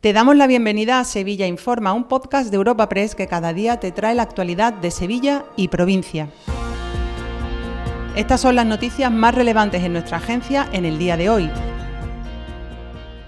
Te damos la bienvenida a Sevilla Informa, un podcast de Europa Press que cada día te trae la actualidad de Sevilla y provincia. Estas son las noticias más relevantes en nuestra agencia en el día de hoy.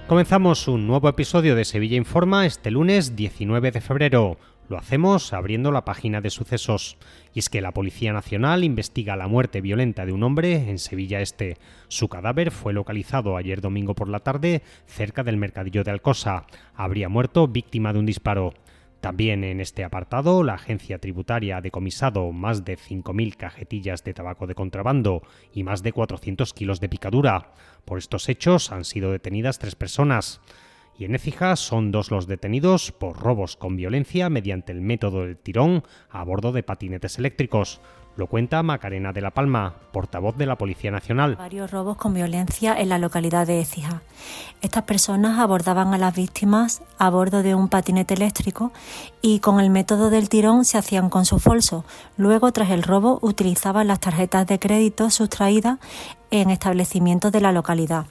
Comenzamos un nuevo episodio de Sevilla Informa este lunes 19 de febrero. Lo hacemos abriendo la página de sucesos. Y es que la Policía Nacional investiga la muerte violenta de un hombre en Sevilla Este. Su cadáver fue localizado ayer domingo por la tarde cerca del mercadillo de Alcosa. Habría muerto víctima de un disparo. También en este apartado, la agencia tributaria ha decomisado más de 5.000 cajetillas de tabaco de contrabando y más de 400 kilos de picadura. Por estos hechos han sido detenidas tres personas y en Écija son dos los detenidos por robos con violencia mediante el método del tirón a bordo de patinetes eléctricos. Lo cuenta Macarena de la Palma, portavoz de la Policía Nacional. Varios robos con violencia en la localidad de Écija. Estas personas abordaban a las víctimas a bordo de un patinete eléctrico y con el método del tirón se hacían con su bolso. Luego, tras el robo, utilizaban las tarjetas de crédito sustraídas en establecimientos de la localidad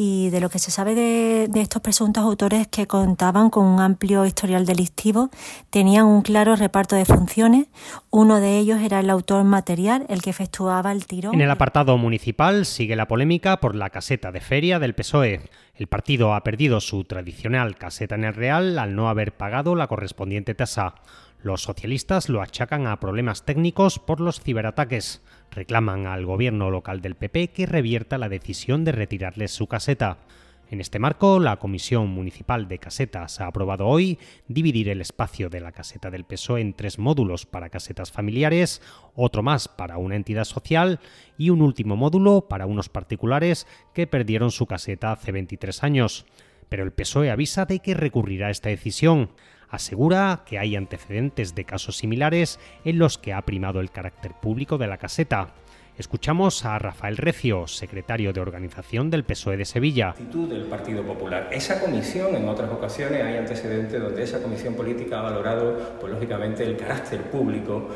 y de lo que se sabe de, estos presuntos autores que contaban con un amplio historial delictivo, tenían un claro reparto de funciones. Uno de ellos era el autor material, el que efectuaba el tirón. En el apartado municipal sigue la polémica por la caseta de feria del PSOE. El partido ha perdido su tradicional caseta en el Real al no haber pagado la correspondiente tasa. Los socialistas lo achacan a problemas técnicos por los ciberataques. Reclaman al gobierno local del PP que revierta la decisión de retirarles su caseta. En este marco, la Comisión Municipal de Casetas ha aprobado hoy dividir el espacio de la caseta del PSOE en tres módulos para casetas familiares, otro más para una entidad social y un último módulo para unos particulares que perdieron su caseta hace 23 años. Pero el PSOE avisa de que recurrirá a esta decisión asegura que hay antecedentes de casos similares en los que ha primado el carácter público de la caseta. Escuchamos a Rafael Recio, secretario de organización del PSOE de Sevilla. Del Partido Popular. Esa comisión, en otras ocasiones, hay antecedentes donde esa comisión política ha valorado, pues lógicamente, el carácter público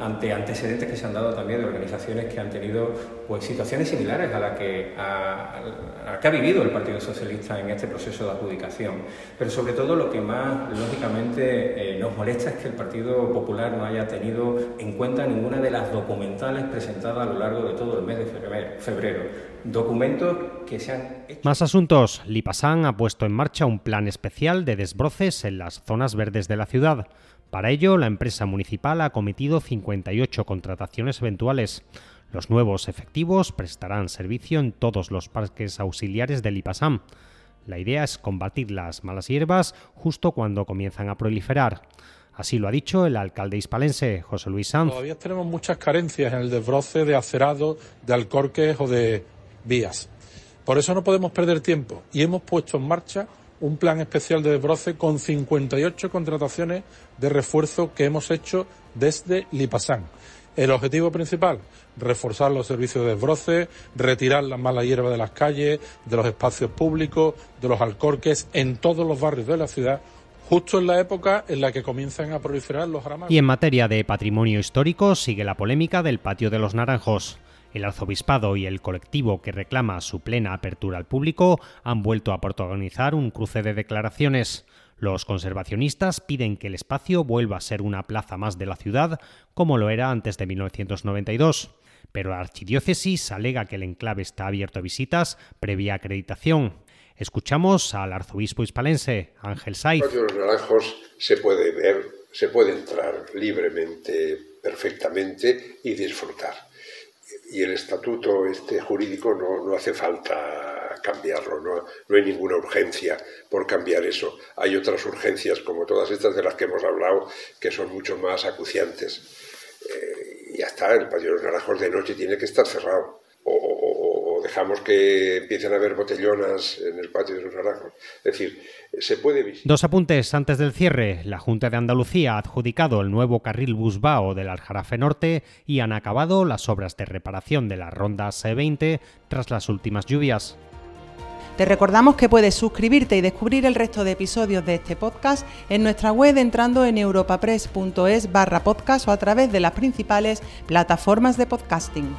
ante antecedentes que se han dado también de organizaciones que han tenido pues, situaciones similares a la que ha, que ha vivido el Partido Socialista en este proceso de adjudicación. Pero sobre todo lo que más lógicamente eh, nos molesta es que el Partido Popular no haya tenido en cuenta ninguna de las documentales presentadas a lo largo de todo el mes de febrero. Documentos que se han hecho... Más asuntos. Lipasan ha puesto en marcha un plan especial de desbroces en las zonas verdes de la ciudad. Para ello, la empresa municipal ha cometido 58 contrataciones eventuales. Los nuevos efectivos prestarán servicio en todos los parques auxiliares del IPASAM. La idea es combatir las malas hierbas justo cuando comienzan a proliferar. Así lo ha dicho el alcalde hispalense, José Luis Sanz. Todavía tenemos muchas carencias en el desbroce de acerado, de alcorques o de vías. Por eso no podemos perder tiempo y hemos puesto en marcha un plan especial de desbroce con 58 contrataciones de refuerzo que hemos hecho desde Lipasán. El objetivo principal, reforzar los servicios de desbroce, retirar la mala hierba de las calles, de los espacios públicos, de los alcorques en todos los barrios de la ciudad, justo en la época en la que comienzan a proliferar los ramales. Y en materia de patrimonio histórico sigue la polémica del Patio de los Naranjos. El arzobispado y el colectivo que reclama su plena apertura al público han vuelto a protagonizar un cruce de declaraciones. Los conservacionistas piden que el espacio vuelva a ser una plaza más de la ciudad, como lo era antes de 1992. Pero la archidiócesis alega que el enclave está abierto a visitas previa acreditación. Escuchamos al arzobispo hispalense, Ángel Saiz. En los naranjos se puede ver, se puede entrar libremente, perfectamente y disfrutar y el estatuto este jurídico no, no hace falta cambiarlo, no, no, hay ninguna urgencia por cambiar eso. Hay otras urgencias, como todas estas de las que hemos hablado, que son mucho más acuciantes. Eh, ya está, el patio de los naranjos de noche tiene que estar cerrado. Dejamos que empiecen a haber botellonas en el patio de los naranjos. Es decir, se puede visitar. Dos apuntes antes del cierre. La Junta de Andalucía ha adjudicado el nuevo carril Busbao del Aljarafe Norte y han acabado las obras de reparación de la ronda C20 tras las últimas lluvias. Te recordamos que puedes suscribirte y descubrir el resto de episodios de este podcast en nuestra web entrando en europapress.es barra podcast o a través de las principales plataformas de podcasting.